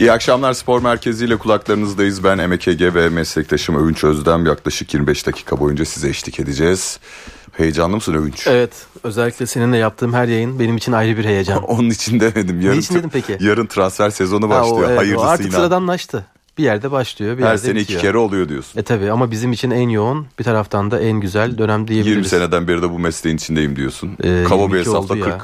İyi akşamlar Spor Merkezi ile kulaklarınızdayız. Ben Ege ve meslektaşım Övünç Özdem. Yaklaşık 25 dakika boyunca size eşlik edeceğiz. Heyecanlı mısın Övünç? Evet. Özellikle seninle yaptığım her yayın benim için ayrı bir heyecan. Onun için demedim. Yarın, ne için dedim peki? Yarın transfer sezonu başlıyor. Ha, o, evet, Hayırlısıyla. o artık sıradanlaştı. Bir yerde başlıyor bir Her yerde sene bitiyor. iki kere oluyor diyorsun. E tabi ama bizim için en yoğun bir taraftan da en güzel dönem diyebiliriz. 20 seneden beri de bu mesleğin içindeyim diyorsun. Ee, Kaba bir 22 hesapla oldu 40. ya.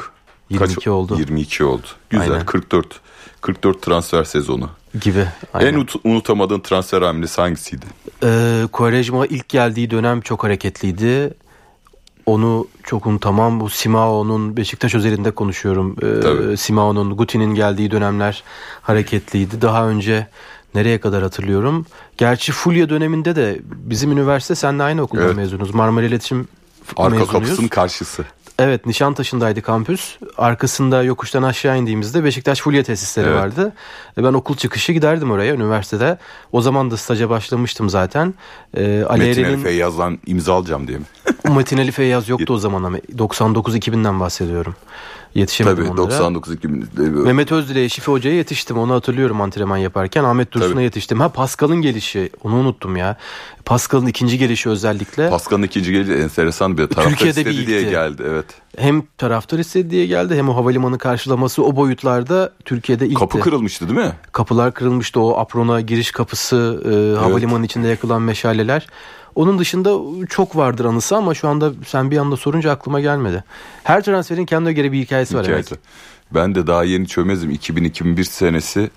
22 oldu. 22 oldu. Güzel. Aynen. 44. 44 transfer sezonu. Gibi. Aynen. En ut- unutamadığın transfer hamlesi hangisiydi? Ee, Quaresma ilk geldiği dönem çok hareketliydi. Onu çok unutamam. Bu Simao'nun Beşiktaş özelinde konuşuyorum. Ee, Tabii. Simao'nun Guti'nin geldiği dönemler hareketliydi. Daha önce nereye kadar hatırlıyorum. Gerçi Fulya döneminde de bizim üniversite seninle aynı okuldan Evet. mezunuz. Marmara İletişim Arka mezunuyuz. kapısının karşısı. Evet Nişantaşı'ndaydı kampüs. Arkasında yokuştan aşağı indiğimizde Beşiktaş Fulya tesisleri Evet. vardı. E, Ben okul çıkışı giderdim oraya üniversitede. O zaman da staja başlamıştım zaten. Ee, Ali Metin Ali Feyyaz'dan imza alacağım diye mi? Metin Ali Feyyaz yoktu o zaman ama 99-2000'den bahsediyorum. Yetişemedim Tabii onlara. 99 2000 Mehmet Özdilek'e Şifi Hoca'ya yetiştim. Onu hatırlıyorum antrenman yaparken. Ahmet Dursun'a yetiştim. Ha Pascal'ın gelişi. Onu unuttum ya. Pascal'ın ikinci gelişi özellikle. Pascal'ın ikinci gelişi enteresan bir taraftar Türkiye'de bir istedi diye ilkti. geldi. Evet. hem taraftar istedi diye geldi hem o havalimanı karşılaması o boyutlarda Türkiye'de ilkti. Kapı kırılmıştı değil mi? Kapılar kırılmıştı. O aprona giriş kapısı, e, havalimanı içinde yakılan meşaleler. Onun dışında çok vardır anısı ama şu anda sen bir anda sorunca aklıma gelmedi. Her transferin kendine göre bir hikayesi var. Hikayesi. Evet. Ben de daha yeni çömezim. 2000-2001 senesi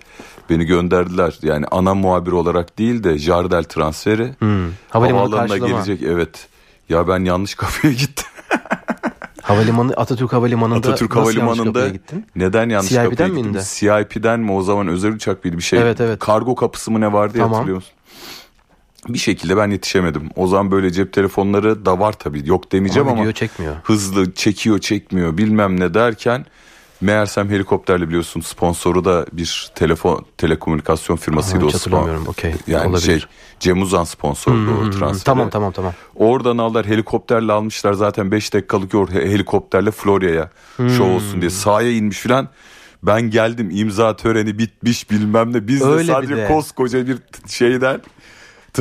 beni gönderdiler. Yani ana muhabir olarak değil de Jardel transferi. Hmm. Havalimanı karşılama. gelecek evet. Ya ben yanlış kapıya gittim. Havalimanı Atatürk Havalimanı'nda Atatürk nasıl yanlış Havalimanı'nda kapıya gittin? neden yanlış CIP'den kapıya mi gittim? indi? CIP'den mi o zaman özel uçak mıydı bir şey? Evet, evet. Kargo kapısı mı ne vardı Tamam. hatırlıyor musun? Bir şekilde ben yetişemedim. O zaman böyle cep telefonları da var tabii. Yok demeyeceğim Ama ama çekmiyor. hızlı çekiyor çekmiyor bilmem ne derken meğersem helikopterle biliyorsun sponsoru da bir telefon telekomünikasyon firmasıydı Hiç o hatırlamıyorum, spon- okey. Yani Olabilir. şey Cem Uzan sponsordu o transferi. Tamam tamam tamam. Oradan aldılar helikopterle almışlar zaten 5 dakikalık yol he- helikopterle Florya'ya Hmm. şov olsun diye sahaya inmiş filan. Ben geldim imza töreni bitmiş bilmem ne biz de Öyle bir sadece de. koskoca bir şeyden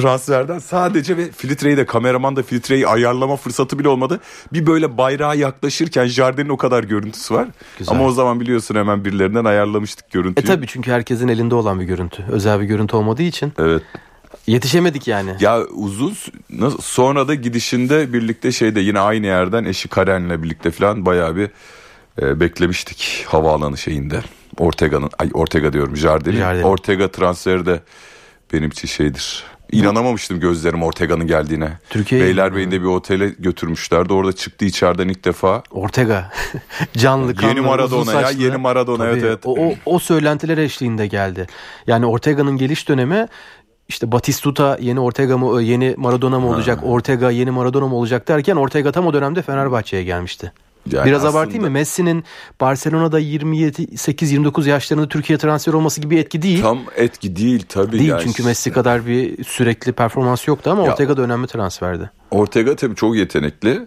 transferden sadece ve filtreyi de kameraman da filtreyi ayarlama fırsatı bile olmadı. Bir böyle bayrağa yaklaşırken Jardel'in o kadar görüntüsü var. Güzel. Ama o zaman biliyorsun hemen birilerinden ayarlamıştık E görüntüyü. tabi çünkü herkesin elinde olan bir görüntü. Özel bir görüntü olmadığı için Evet. yetişemedik yani. Ya uzun sonra da gidişinde birlikte şeyde yine aynı yerden eşi Karen'le birlikte falan bayağı bir e, beklemiştik havaalanı şeyinde. Ortega'nın ay Ortega diyorum Jardel'in. Jardel'in. Ortega transferi de benim için şeydir. İnanamamıştım gözlerim Ortega'nın geldiğine. Türkiye'ye- Beylerbeyi'nde bir otele götürmüşlerdi. Orada çıktı içeriden ilk defa. Ortega. Canlı kanlı. Yeni Maradona ya, yeni Maradona, evet, evet. O, o, o söylentiler eşliğinde geldi. Yani Ortega'nın geliş dönemi işte Batistuta yeni Ortega mı yeni Maradona mı olacak? Ortega yeni Maradona mı olacak derken Ortega tam o dönemde Fenerbahçe'ye gelmişti. Yani Biraz aslında- abartayım mı? Messi'nin Barcelona'da 27-8-29 yaşlarında Türkiye transfer olması gibi etki değil. Tam etki değil tabii. değil yani. çünkü Messi kadar bir sürekli performans yoktu ama Ya- Ortega da önemli transferdi. Ortega tabii çok yetenekli.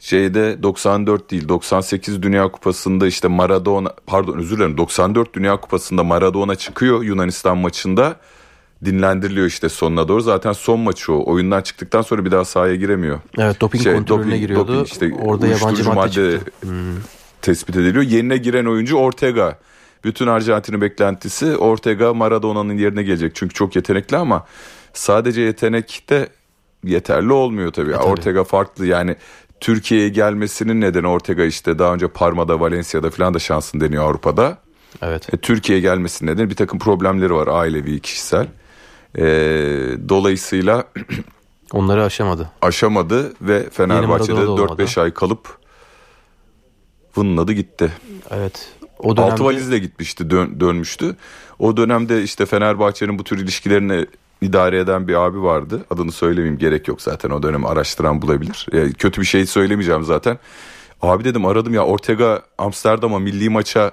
Şeyde 94 değil 98 Dünya Kupası'nda işte Maradona pardon özür dilerim 94 Dünya Kupası'nda Maradona çıkıyor Yunanistan maçında dinlendiriliyor işte sonuna doğru. Zaten son maçı o. Oyundan çıktıktan sonra bir daha sahaya giremiyor. Evet doping Şey, kontrolüne doping- giriyordu. doping işte Orada yabancı madde, çıktı. Hmm. tespit ediliyor. Yerine giren oyuncu Ortega. Bütün Arjantin'in beklentisi Ortega Maradona'nın yerine gelecek. Çünkü çok yetenekli ama sadece yetenek de yeterli olmuyor tabii. E, tabii. Ortega farklı yani Türkiye'ye gelmesinin nedeni Ortega işte daha önce Parma'da, Valencia'da falan da şansın deniyor Avrupa'da. Evet. E, Türkiye'ye gelmesinin nedeni bir takım problemleri var ailevi, kişisel. E, dolayısıyla Onları aşamadı. aşamadı ve Fenerbahçe'de Maradona da olmadı. 4-5 ay kalıp vınladı gitti. Evet. O dönemde Altı valizle gitmişti dön- dönmüştü. O dönemde işte Fenerbahçe'nin bu tür ilişkilerini idare eden bir abi vardı. Adını söylemeyeyim gerek yok zaten o dönemi araştıran bulabilir. E, kötü bir şey söylemeyeceğim zaten. Abi dedim aradım ya Ortega Amsterdam'a milli maça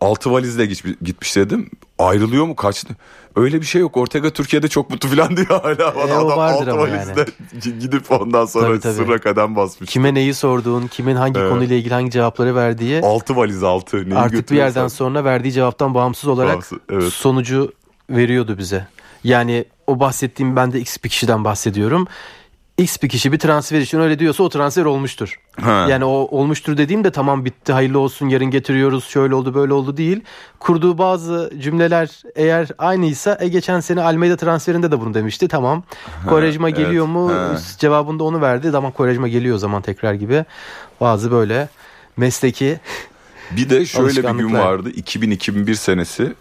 altı valizle gitmiş, gitmiş dedim. Ayrılıyor mu kaçtı? Öyle bir şey yok. Ortega Türkiye'de çok mutlu falan diyor hala. E, Adam ama valizde gidip ondan sonra Tabii, tabii. sırra kadem basmış. Kime neyi sorduğun, kimin hangi Evet. konuyla ilgili hangi cevapları verdiği Altı valiz altı. Neyi artık bir yerden sonra verdiği cevaptan bağımsız olarak Bağımsız, evet. sonucu veriyordu bize. Yani o bahsettiğim ben de X bir kişiden bahsediyorum. X bir kişi bir transfer için öyle diyorsa o transfer olmuştur. Ha. Yani o olmuştur dediğim de tamam bitti hayırlı olsun yarın getiriyoruz şöyle oldu böyle oldu değil. Kurduğu bazı cümleler eğer aynıysa e geçen sene Almeida transferinde de bunu demişti tamam. Korejma evet, geliyor mu ha. cevabında onu verdi tamam Korejma geliyor o zaman tekrar gibi. Bazı böyle mesleki Bir de şöyle bir gün vardı. 2000-2001 senesi.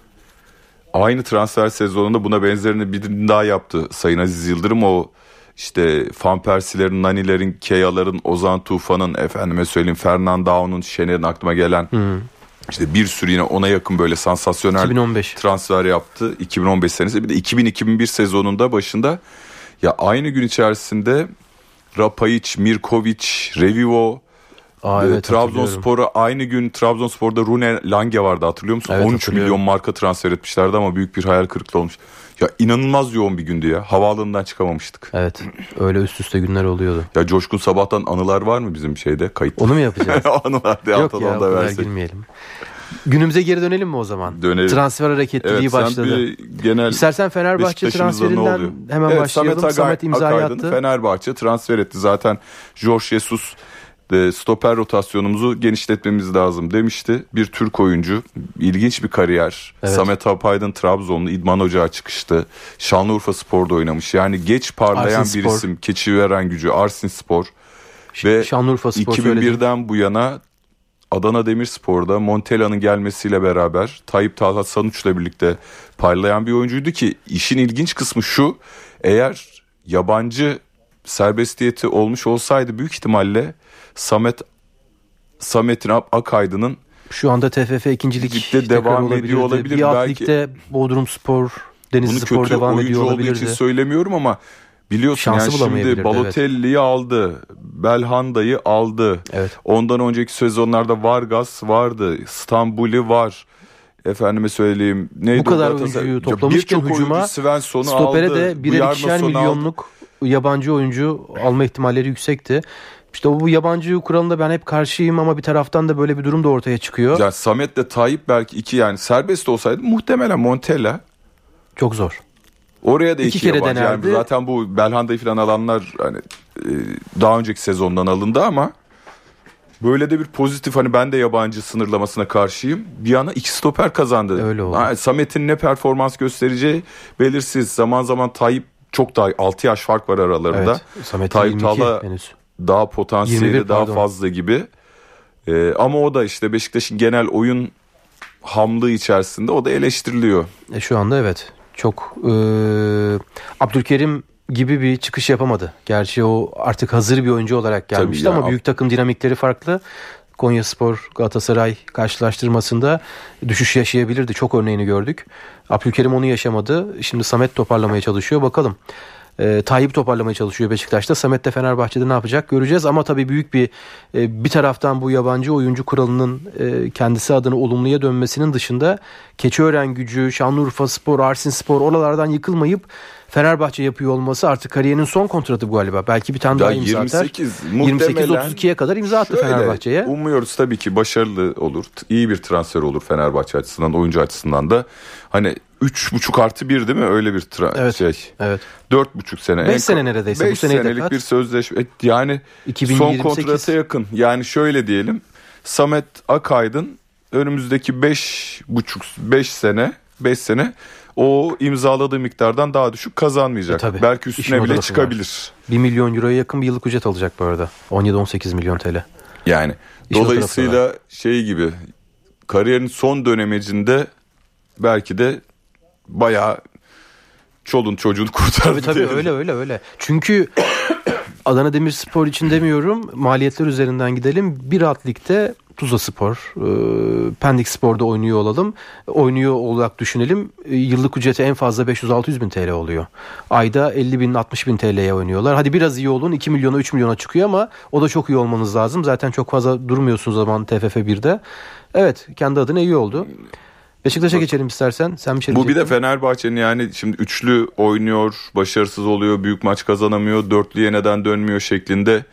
Aynı transfer sezonunda buna benzerini bir daha yaptı Sayın Aziz Yıldırım. O işte Van Persie'lerin, Nani'lerin, Keya'ların, Ozan Tufan'ın, efendime söyleyeyim Fernandao'nun, Şener'in aklıma gelen işte bir sürü yine ona yakın böyle sansasyonel 2015. transfer yaptı 2015 senesi. Bir de 2000-2001 sezonunda başında ya aynı gün içerisinde Rapayic, Mirkovic, Revivo, Aa, evet. Trabzonspor'a aynı gün Trabzonspor'da Rune Lange vardı hatırlıyor musun? Evet, 13 hatırlıyorum. milyon marka transfer etmişlerdi ama büyük bir hayal kırıklığı olmuş. Ya inanılmaz yoğun bir gündü ya. Havaalanından çıkamamıştık. Evet öyle üst üste günler oluyordu. Ya Coşkun Sabah'tan anılar var mı bizim şeyde kayıt? Onu mu yapacağız? anılar de Yok ya da versek. girmeyelim. Günümüze geri dönelim mi o zaman? Dönelim. Transfer hareketliliği Evet sen başladı. bir genel İstersen Fenerbahçe transferinden hemen evet, başlayalım. Samet, Samet, Agay- imzayı Akaydın attı. Fenerbahçe transfer etti. Zaten Jorge Jesus stoper rotasyonumuzu genişletmemiz lazım demişti. Bir Türk oyuncu. ilginç bir kariyer. Evet. Samet Apaydın Trabzonlu İdman Ocağı çıkıştı. Şanlıurfa Spor'da oynamış. Yani geç parlayan Arsin bir Spor. isim. Keçi veren gücü Arsin Spor. Ve Şanlıurfa Spor söyledi. 2001'den bu yana Adana Demirspor'da Montella'nın gelmesiyle beraber Tayyip Talha Sanuç'la birlikte parlayan bir oyuncuydu ki işin ilginç kısmı şu eğer yabancı serbestiyeti olmuş olsaydı büyük ihtimalle Samet Samet'in Akaydın'ın Şu anda TFF ikincilik Ligde devam olabilirdi. ediyor olabilir. Bir Belki- ligde Bodrum Spor, Denizli bunu Spor kötü devam ediyor olduğu için olabilirdi. söylemiyorum ama biliyorsun Şansı yani şimdi Balotelli'yi aldı, Belhanda'yı aldı. Evet. Ondan önceki sezonlarda Vargas vardı, Stambuli var. Efendime söyleyeyim. Neydi Bu kadar oyuncuyu toplamışken hücuma Svensson'u Stopere aldı, de birer ikişer Bjarnason'u aldı. Yabancı oyuncu alma ihtimalleri yüksekti. İşte bu yabancı kuralında ben hep karşıyım ama bir taraftan da böyle bir durum da ortaya çıkıyor. Ya Samet'le Tayyip belki iki yani serbest olsaydı muhtemelen Montella Çok zor. Oraya da İki iki, kere yabancı. denerdi. Yani zaten bu Belhanda'yı falan alanlar hani e, daha önceki sezondan alındı ama böyle de bir pozitif hani ben de yabancı sınırlamasına karşıyım. Bir yana iki stoper kazandı. Öyle oldu. Samet'in ne performans göstereceği belirsiz. Zaman zaman Tayyip çok daha 6 yaş fark var aralarında. Evet. Samet Tayyip 22 Talha daha potansiyeli 21 daha pardon. fazla gibi. E, ama o da işte Beşiktaş'ın genel oyun hamlığı içerisinde o da eleştiriliyor. E, şu anda evet. Çok e, Abdülkerim gibi bir çıkış yapamadı. Gerçi o artık hazır bir oyuncu olarak gelmişti ya, ama büyük takım dinamikleri farklı. Konya Spor Galatasaray karşılaştırmasında düşüş yaşayabilirdi. Çok örneğini gördük. Abdülkerim onu yaşamadı. Şimdi Samet toparlamaya çalışıyor. Bakalım. E, Tayyip toparlamaya çalışıyor Beşiktaş'ta. Samet de Fenerbahçe'de ne yapacak göreceğiz. Ama tabii büyük bir e, bir taraftan bu yabancı oyuncu kuralının e, kendisi adına olumluya dönmesinin dışında Keçiören gücü, Şanlıurfa Spor, Arsin Spor oralardan yıkılmayıp Fenerbahçe yapıyor olması artık kariyerinin son kontratı bu galiba. Belki bir tane Ya daha imza atar. 28 muhtemelen 28-32'ye kadar imza attı Şöyle, Fenerbahçe'ye. Umuyoruz tabii ki başarılı olur. iyi bir transfer olur Fenerbahçe açısından, oyuncu açısından da. Hani 3,5 artı 1 değil mi? Öyle bir tra- Evet. şey. Evet. Beş sene. En- sene neredeyse. Bu Beş seneye de senelik kat. bir sözleşme. Yani 2028. son kontrata yakın. Yani şöyle diyelim. Samet Akaydın önümüzdeki 5,5 5 sene 5 sene o imzaladığı miktardan daha düşük kazanmayacak. E, tabii. Belki üstüne bile tarafı var. çıkabilir. 1 milyon euroya yakın bir yıllık ücret alacak bu arada. 17-18 milyon TL. Yani İşin dolayısıyla şey gibi kariyerin son dönemecinde belki de bayağı çolun çocuğun kurtardı. Tabii tabii diyelim. öyle öyle öyle. Çünkü Adana Demirspor için demiyorum. Maliyetler üzerinden gidelim. Bir alt ligde Tuzla Spor, e, Pendik Spor'da oynuyor olalım. Oynuyor olarak düşünelim. E, Yıllık ücreti en fazla 500-600 bin TL oluyor. Ayda 50 bin 60 bin TL'ye oynuyorlar. Hadi biraz iyi olun 2 milyona 3 milyona çıkıyor ama o da çok iyi olmanız lazım. Zaten çok fazla durmuyorsunuz zaman TFF 1'de. Evet kendi adına iyi oldu. Beşiktaş'a geçelim istersen. Sen bir şey Bu bir de Fenerbahçe'nin yani şimdi üçlü oynuyor, başarısız oluyor, büyük maç kazanamıyor, dörtlüye neden dönmüyor şeklinde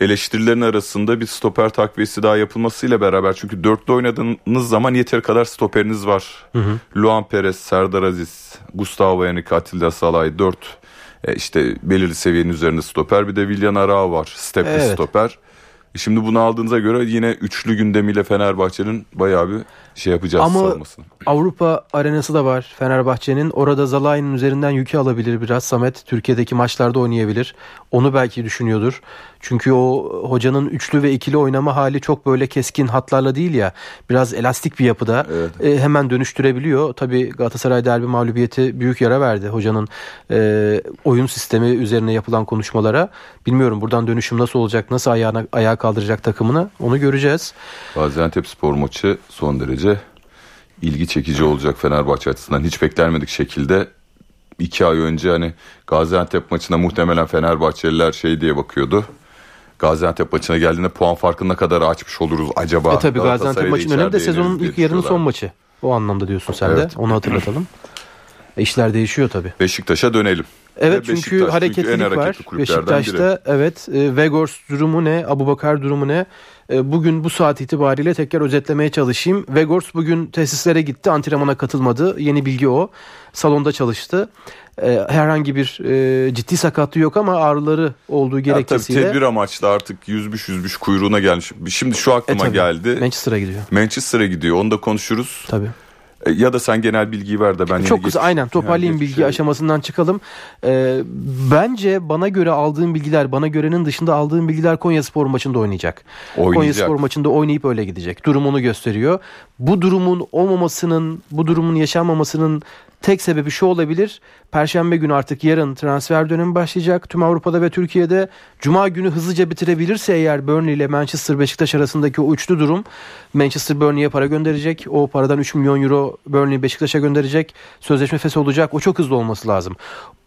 eleştirilerin arasında bir stoper takviyesi daha yapılmasıyla beraber çünkü dörtlü oynadığınız zaman yeter kadar stoperiniz var. Hı hı. Luan Perez, Serdar Aziz, Gustavo Henrique, Atilla Salay dört e, işte belirli seviyenin üzerinde stoper bir de Willian Arao var stepli evet. stoper. E, şimdi bunu aldığınıza göre yine üçlü gündemiyle Fenerbahçe'nin bayağı bir şey yapacağız Ama savunmasını. Avrupa arenası da var Fenerbahçe'nin. Orada Zalai'nin üzerinden yükü alabilir biraz. Samet Türkiye'deki maçlarda oynayabilir. Onu belki düşünüyordur. Çünkü o hocanın üçlü ve ikili oynama hali çok böyle keskin hatlarla değil ya. Biraz elastik bir yapıda. Evet. E, hemen dönüştürebiliyor. Tabii Galatasaray derbi mağlubiyeti büyük yara verdi hocanın e, oyun sistemi üzerine yapılan konuşmalara. Bilmiyorum buradan dönüşüm nasıl olacak, nasıl ayağına, ayağa kaldıracak takımını onu göreceğiz. Gaziantep spor maçı son derece ilgi çekici olacak Fenerbahçe açısından. Hiç beklenmedik şekilde iki ay önce hani Gaziantep maçına muhtemelen Fenerbahçeliler şey diye bakıyordu. Gaziantep maçına geldiğinde puan farkını ne kadar açmış oluruz acaba? E tabi Gaziantep maçının önemi de sezonun ilk yarının son maçı. O anlamda diyorsun sen evet. de. Onu hatırlatalım. E işler değişiyor tabi. Beşiktaş'a dönelim. Evet Ve çünkü hareketlilik var. Beşiktaş'ta biri. evet e, Vegors durumu ne? Abubakar durumu ne? E, bugün bu saat itibariyle tekrar özetlemeye çalışayım. Vegors bugün tesislere gitti. Antrenmana katılmadı. Yeni bilgi o. Salonda çalıştı. E, herhangi bir e, ciddi sakatlığı yok ama ağrıları olduğu gerekçesiyle. Ya tabii tedbir amaçlı artık yüzmüş yüzmüş kuyruğuna gelmiş. Şimdi şu aklıma e, geldi. Manchester'a gidiyor. Manchester'a gidiyor. Onu da konuşuruz. Tabii. E, ya da sen genel bilgiyi ver de ben Çok kısa aynen toparlayayım bilgi şey. aşamasından çıkalım. Ee, bence bana göre aldığım bilgiler bana görenin dışında aldığım bilgiler Konya Spor maçında oynayacak. oynayacak. Konya Spor maçında oynayıp öyle gidecek. Durum onu gösteriyor. Bu durumun olmamasının, bu durumun yaşanmamasının Tek sebebi şu olabilir. Perşembe günü artık yarın transfer dönemi başlayacak. Tüm Avrupa'da ve Türkiye'de Cuma günü hızlıca bitirebilirse eğer Burnley ile Manchester Beşiktaş arasındaki o üçlü durum Manchester Burnley'e para gönderecek. O paradan 3 milyon euro Burnley Beşiktaş'a gönderecek. Sözleşme fesi olacak. O çok hızlı olması lazım.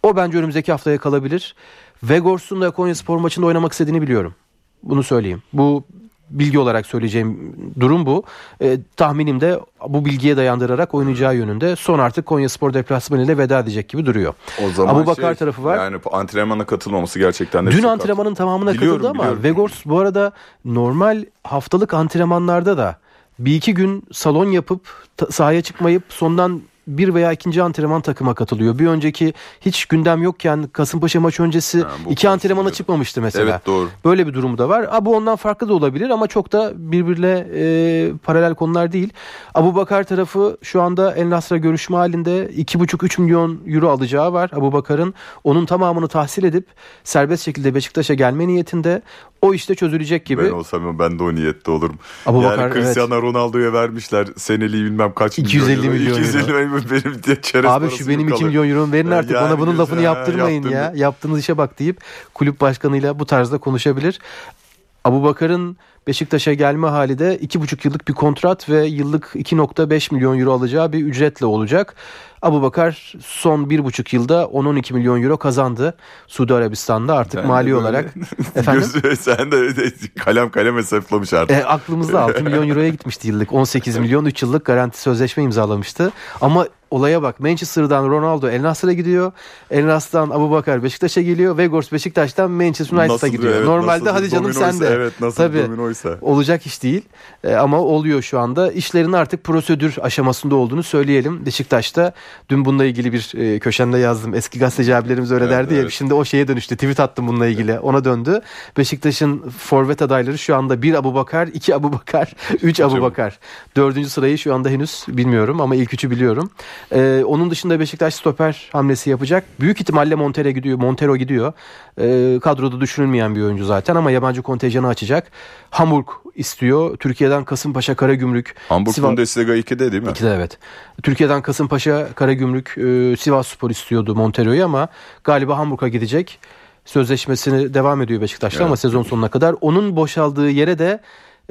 O bence önümüzdeki haftaya kalabilir. Vegors'un da Konya Spor maçında oynamak istediğini biliyorum. Bunu söyleyeyim. Bu bilgi olarak söyleyeceğim durum bu. E, tahminim de bu bilgiye dayandırarak oynayacağı yönünde. Son artık Konya Spor deplasmanı ile veda edecek gibi duruyor. O zaman Abu Bakar şey, tarafı var. Yani antrenmana katılmaması gerçekten de Dün antrenmanın tamamına biliyorum, katıldı ama biliyorum. Vegors bu arada normal haftalık antrenmanlarda da bir iki gün salon yapıp sahaya çıkmayıp sondan bir veya ikinci antrenman takıma katılıyor. Bir önceki hiç gündem yokken Kasımpaşa maç öncesi ha, iki antrenmana çıkmamıştı mesela. Evet doğru. Böyle bir durumu da var. Ha, bu ondan farklı da olabilir ama çok da birbirle e, paralel konular değil. Abu Bakar tarafı şu anda El Nasr'a görüşme halinde 2,5-3 milyon euro alacağı var Abu Bakar'ın. Onun tamamını tahsil edip serbest şekilde Beşiktaş'a gelme niyetinde o işte çözülecek gibi. Ben olsam ben de o niyette olurum. Abu yani Bakar, Cristiano evet. Ronaldo'ya vermişler seneliği bilmem kaç 250 milyon, milyon 250 milyon benim diye çerez Abi şu benim 2 milyon euro verin artık yani bana bunun lafını yaptırmayın ya. ya. Yaptığınız işe bak deyip kulüp başkanıyla bu tarzda konuşabilir. Abu Bakar'ın Beşiktaş'a gelme hali de 2,5 yıllık bir kontrat ve yıllık 2,5 milyon euro alacağı bir ücretle olacak. Abu Bakar son bir buçuk yılda 10-12 milyon euro kazandı Suudi Arabistan'da artık sen mali olarak. Efendim? Gözü, sen de kalem kalem hesaplamış artık. E, aklımızda 6 milyon euroya gitmişti yıllık 18 milyon 3 yıllık garanti sözleşme imzalamıştı. Ama olaya bak Manchester'dan Ronaldo El Nasr'a gidiyor. El Nasr'dan Abu Bakar Beşiktaş'a geliyor. Vegors Beşiktaş'tan Manchester United'a gidiyor. Evet, Normalde hadi canım sen de. Evet nasıl Tabii, dominoysa. Olacak iş değil. E, ama oluyor şu anda. İşlerin artık prosedür aşamasında olduğunu söyleyelim. Beşiktaş'ta Dün bununla ilgili bir e, köşemde yazdım. Eski gazeteci abilerimiz öyle evet, derdi ya. Evet. Şimdi o şeye dönüştü. Tweet attım bununla ilgili. Ona döndü. Beşiktaş'ın forvet adayları şu anda bir Abu Bakar, iki Abu Bakar, üç Abu Bakar. Dördüncü sırayı şu anda henüz bilmiyorum ama ilk üçü biliyorum. Ee, onun dışında Beşiktaş stoper hamlesi yapacak. Büyük ihtimalle Montero gidiyor. Montero gidiyor. Ee, kadroda düşünülmeyen bir oyuncu zaten ama yabancı kontenjanı açacak. Hamburg istiyor. Türkiye'den Kasımpaşa Karagümrük. Hamburg Sivas... Bundesliga 2'de değil mi? 2'de evet. Türkiye'den Kasımpaşa Karagümrük e, Sivas Spor istiyordu Montero'yu ama galiba Hamburg'a gidecek. Sözleşmesini devam ediyor Beşiktaş'ta evet. ama sezon sonuna kadar. Onun boşaldığı yere de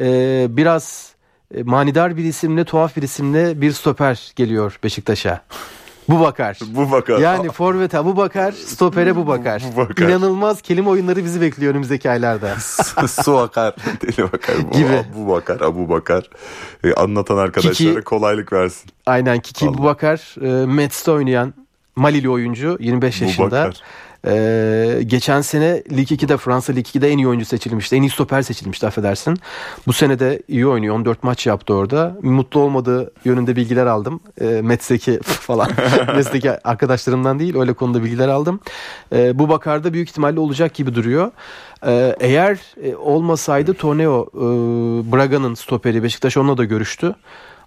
e, biraz e, manidar bir isimle, tuhaf bir isimle bir stoper geliyor Beşiktaş'a. Bu bakar. Bu bakar. Yani forvete bu bakar, stopere bu bakar. Bu bakar. İnanılmaz kelime oyunları bizi bekliyor önümüzdeki aylarda. Su akar, deli bakar. Bu, Gibi. Bu bakar, Abu bakar. E, anlatan arkadaşlara Kiki- kolaylık versin. Aynen Kiki bu bakar. E, Mets'te oynayan Malili oyuncu 25 Bu yaşında. bakar. Ee, geçen sene Lig 2'de Fransa Lig 2'de en iyi oyuncu seçilmişti. En iyi stoper seçilmişti affedersin. Bu sene de iyi oynuyor. 14 maç yaptı orada. Mutlu olmadığı yönünde bilgiler aldım. Ee, Mets'teki falan. Mets'teki arkadaşlarımdan değil öyle konuda bilgiler aldım. Ee, bu bakarda büyük ihtimalle olacak gibi duruyor. Ee, eğer e, olmasaydı Torneo e, Braga'nın stoperi Beşiktaş onunla da görüştü.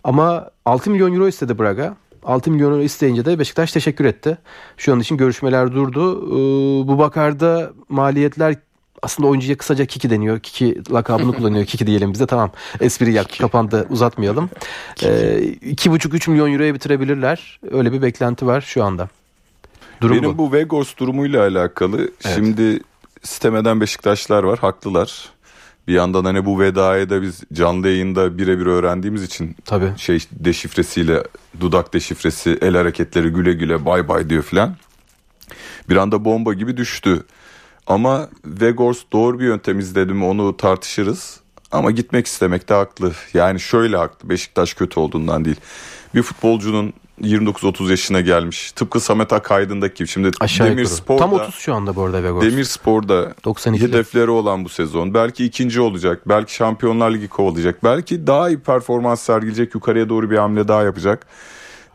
Ama 6 milyon euro istedi Braga. 6 milyon euro isteyince de Beşiktaş teşekkür etti. Şu an için görüşmeler durdu. Ee, bu bakarda maliyetler aslında oyuncuya kısaca Kiki deniyor. Kiki lakabını kullanıyor. Kiki diyelim bize tamam. Espri yak kapandı uzatmayalım. Ee, 2,5-3 milyon euroya bitirebilirler. Öyle bir beklenti var şu anda. Durum Benim bu. bu Vegors durumuyla alakalı şimdi sitemeden Beşiktaşlar var haklılar. Bir yandan hani bu vedayı da biz canlı yayında birebir öğrendiğimiz için Tabii. şey deşifresiyle dudak deşifresi el hareketleri güle güle bay bay diyor filan. Bir anda bomba gibi düştü. Ama Vegors doğru bir yöntem izledi mi onu tartışırız. Ama gitmek istemekte haklı. Yani şöyle haklı. Beşiktaş kötü olduğundan değil. Bir futbolcunun 29-30 yaşına gelmiş. Tıpkı Samet Akaydın'daki gibi. Şimdi Aşağı Demir yukarı. Spor'da, Tam 30 şu anda bu arada Vegors. Demir Spor'da 92'li. hedefleri olan bu sezon. Belki ikinci olacak. Belki Şampiyonlar Ligi kovalayacak. Belki daha iyi performans sergileyecek. Yukarıya doğru bir hamle daha yapacak.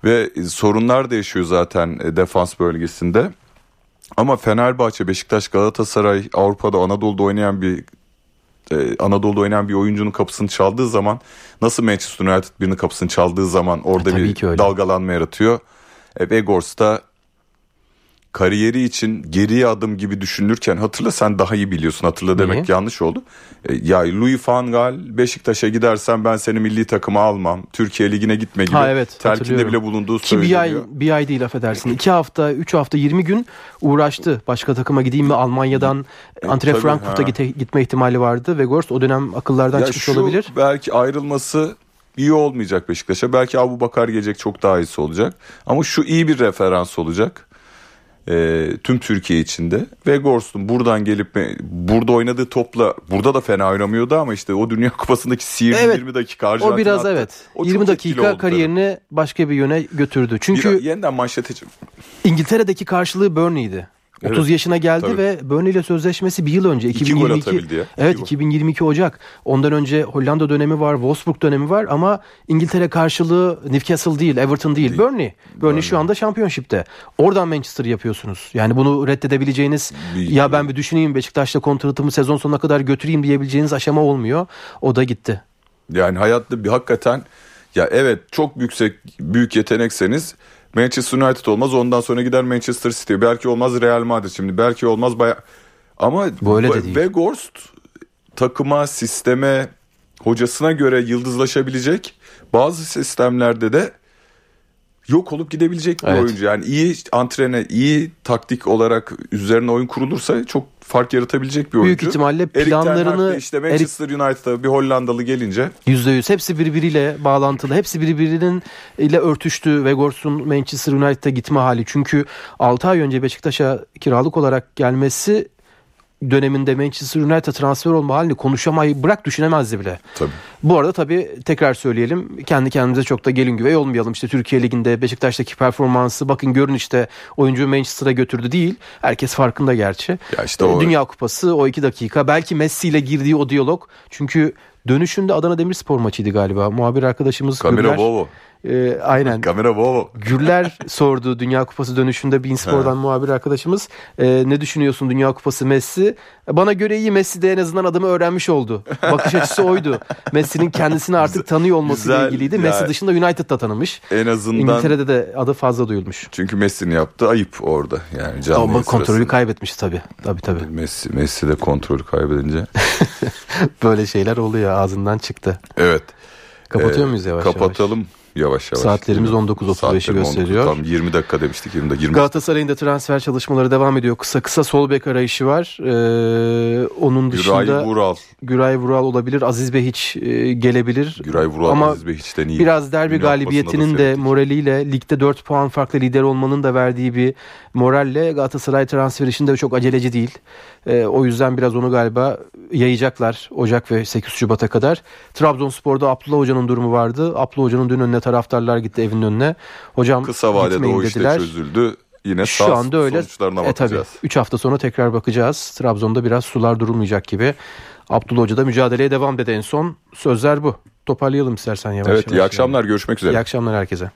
Ve e, sorunlar da yaşıyor zaten e, defans bölgesinde. Ama Fenerbahçe, Beşiktaş, Galatasaray, Avrupa'da, Anadolu'da oynayan bir e, Anadolu'da oynayan bir oyuncunun kapısını çaldığı zaman nasıl Manchester United birinin kapısını çaldığı zaman orada E, bir dalgalanma yaratıyor. E, Vegors da kariyeri için geriye adım gibi düşünülürken hatırla sen daha iyi biliyorsun hatırla demek Neyi? yanlış oldu. E, ya Louis van Gaal Beşiktaş'a gidersen ben seni milli takıma almam. Türkiye Ligi'ne gitme gibi Ha, evet, telkinde bile bulunduğu Ki bir ay, söyleniyor. bir ay değil affedersin. 2 hafta, 3 hafta, 20 gün uğraştı. Başka takıma gideyim mi? Almanya'dan E, Antre tabii, Frankfurt'a gite- gitme ihtimali vardı. Ve Gors o dönem akıllardan Ya çıkmış şu olabilir. belki ayrılması iyi olmayacak Beşiktaş'a. Belki Abu Bakar gelecek çok daha iyisi olacak. Ama şu iyi bir referans olacak. Ee, tüm Türkiye içinde. Ve Gors'un buradan gelip burada oynadığı topla burada da fena oynamıyordu ama işte o Dünya Kupası'ndaki sihirli Evet. 20 dakika O Arjantin biraz attı. evet. O çok 20 etkili dakika kariyerini başka bir yöne götürdü. Çünkü Bir- yeniden manşete İngiltere'deki karşılığı Burnley'di. 30 Evet, yaşına geldi tabii. ve Burnley ile sözleşmesi bir yıl önce. İki gol 2022, atabildi ya. Evet İki gol. 2022 Ocak. Ondan önce Hollanda dönemi var, Wolfsburg dönemi var ama İngiltere karşılığı Newcastle değil, Everton değil, Değil. Burnley. Burnley şu anda şampiyonşipte. Oradan Manchester yapıyorsunuz. Yani bunu reddedebileceğiniz Bir- ya ben bir düşüneyim Beşiktaş'ta kontratımı sezon sonuna kadar götüreyim diyebileceğiniz aşama olmuyor. O da gitti. Yani hayatta bir hakikaten ya evet çok yüksek büyük yetenekseniz Manchester United olmaz ondan sonra gider Manchester City belki olmaz Real Madrid şimdi belki olmaz baya ama Bu öyle de değil. Weghorst takıma sisteme hocasına göre yıldızlaşabilecek bazı sistemlerde de yok olup gidebilecek bir Evet. oyuncu. Yani iyi antrene, iyi taktik olarak üzerine oyun kurulursa çok fark yaratabilecek bir oyuncu. Büyük ihtimalle Erik planlarını işte Manchester United'a bir Hollandalı gelince Yüzde yüz. Hepsi birbiriyle bağlantılı. Hepsi birbirinin ile örtüştü. Vegors'un Manchester United'a gitme hali. Çünkü 6 ay önce Beşiktaş'a kiralık olarak gelmesi döneminde Manchester United transfer olma halini konuşamayı bırak düşünemezdi bile. tabii Bu arada tabii tekrar söyleyelim kendi kendimize çok da gelin güvey olmayalım. İşte Türkiye Ligi'nde Beşiktaş'taki performansı bakın görün işte oyuncu Manchester'a götürdü değil. Herkes farkında gerçi. Ya işte o- Dünya Kupası o iki dakika. Belki Messi ile girdiği o diyalog. Çünkü dönüşünde Adana Demirspor maçıydı galiba. Muhabir arkadaşımız Kamera Gürler. E, aynen. Kamera Bovo. Gürler sordu Dünya Kupası dönüşünde Beanspor'dan muhabir arkadaşımız. E, ne düşünüyorsun Dünya Kupası Messi? Bana göre iyi Messi de en azından adımı öğrenmiş oldu. Bakış açısı oydu. Messi'nin kendisini artık tanıyor olmasıyla Güzel, ilgiliydi. ya. Messi dışında United'da tanımış. En azından İngiltere'de de adı fazla duyulmuş. çünkü Messi'nin yaptığı ayıp orada. Yani canlı Ama kontrolü sırasında. kaybetmiş tabii. Tabii tabii. Messi, Messi de kontrolü kaybedince. Böyle şeyler oluyor ağzından çıktı. Evet. Kapatıyor Ee, muyuz yavaş Kapatalım. yavaş yavaş. Saatlerimiz değil mi? 19.35'i Saatlerim 19, gösteriyor. Tam 20 dakika demiştik 20 dakika. 20 Galatasaray'ın da transfer çalışmaları devam ediyor. Kısa kısa sol bek arayışı var. Ee, onun dışında Güray Vural. Güray Vural olabilir. Aziz Behiç e, gelebilir. Güray Vural Ama Aziz Bey hiçten iyi. Biraz derbi Dünya galibiyetinin de moraliyle ligde 4 puan farklı lider olmanın da verdiği bir moralle Galatasaray transfer işinde çok aceleci değil. Ee, o yüzden biraz onu galiba yayacaklar Ocak ve 8 Şubat'a kadar. Trabzonspor'da Abdullah Hoca'nın durumu vardı. Abdullah Hoca'nın dün önüne taraftarlar gitti evinin önüne. Hocam Kısa vadede o işte dediler. çözüldü. Yine Şu anda öyle. sonuçlarına E tabii bakacağız. 3 hafta sonra tekrar bakacağız. Trabzon'da biraz sular durulmayacak gibi. Abdullah Hoca da mücadeleye devam dedi en son. Sözler bu. Toparlayalım istersen yavaş Evet yavaş. iyi akşamlar görüşmek üzere. İyi akşamlar herkese.